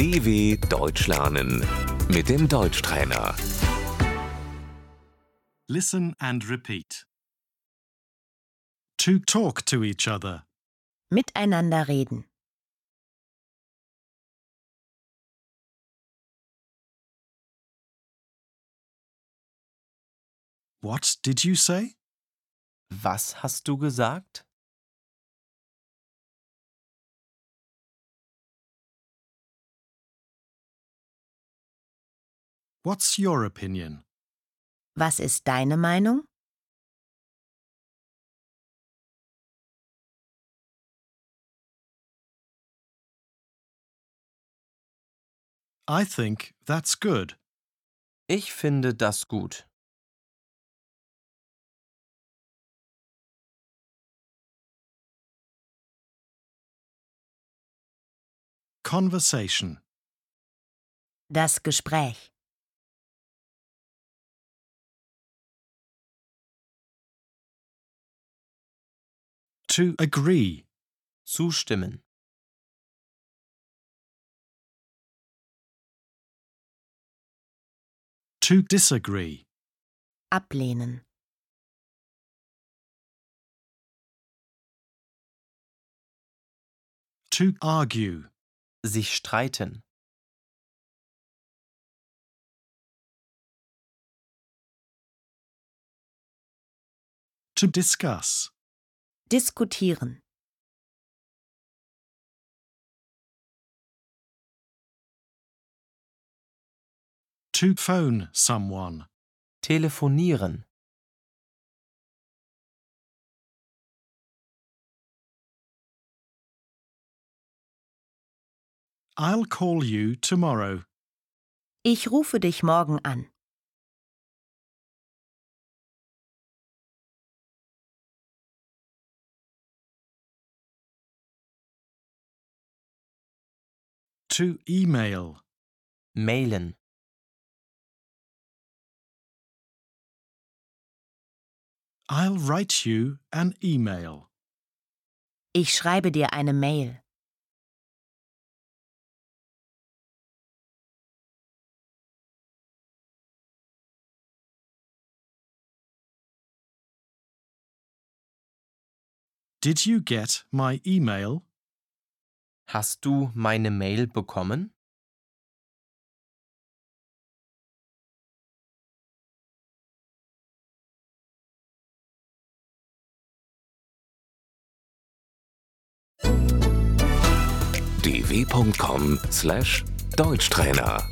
DW Deutsch lernen mit dem Deutschtrainer. Listen and repeat. To talk to each other. Miteinander reden. What did you say? Was hast du gesagt? What's your opinion? Was ist deine Meinung? I think that's good. Ich finde das gut. Conversation. Das Gespräch. To agree. Zustimmen. To disagree. Ablehnen. To argue. Sich streiten. To discuss. Diskutieren. To phone someone. Telefonieren. I'll call you tomorrow. Ich rufe dich morgen an. To email. Mailen. I'll write you an email. Ich schreibe dir eine Mail. Did you get my email? Hast du meine Mail bekommen? dw.com/deutschtrainer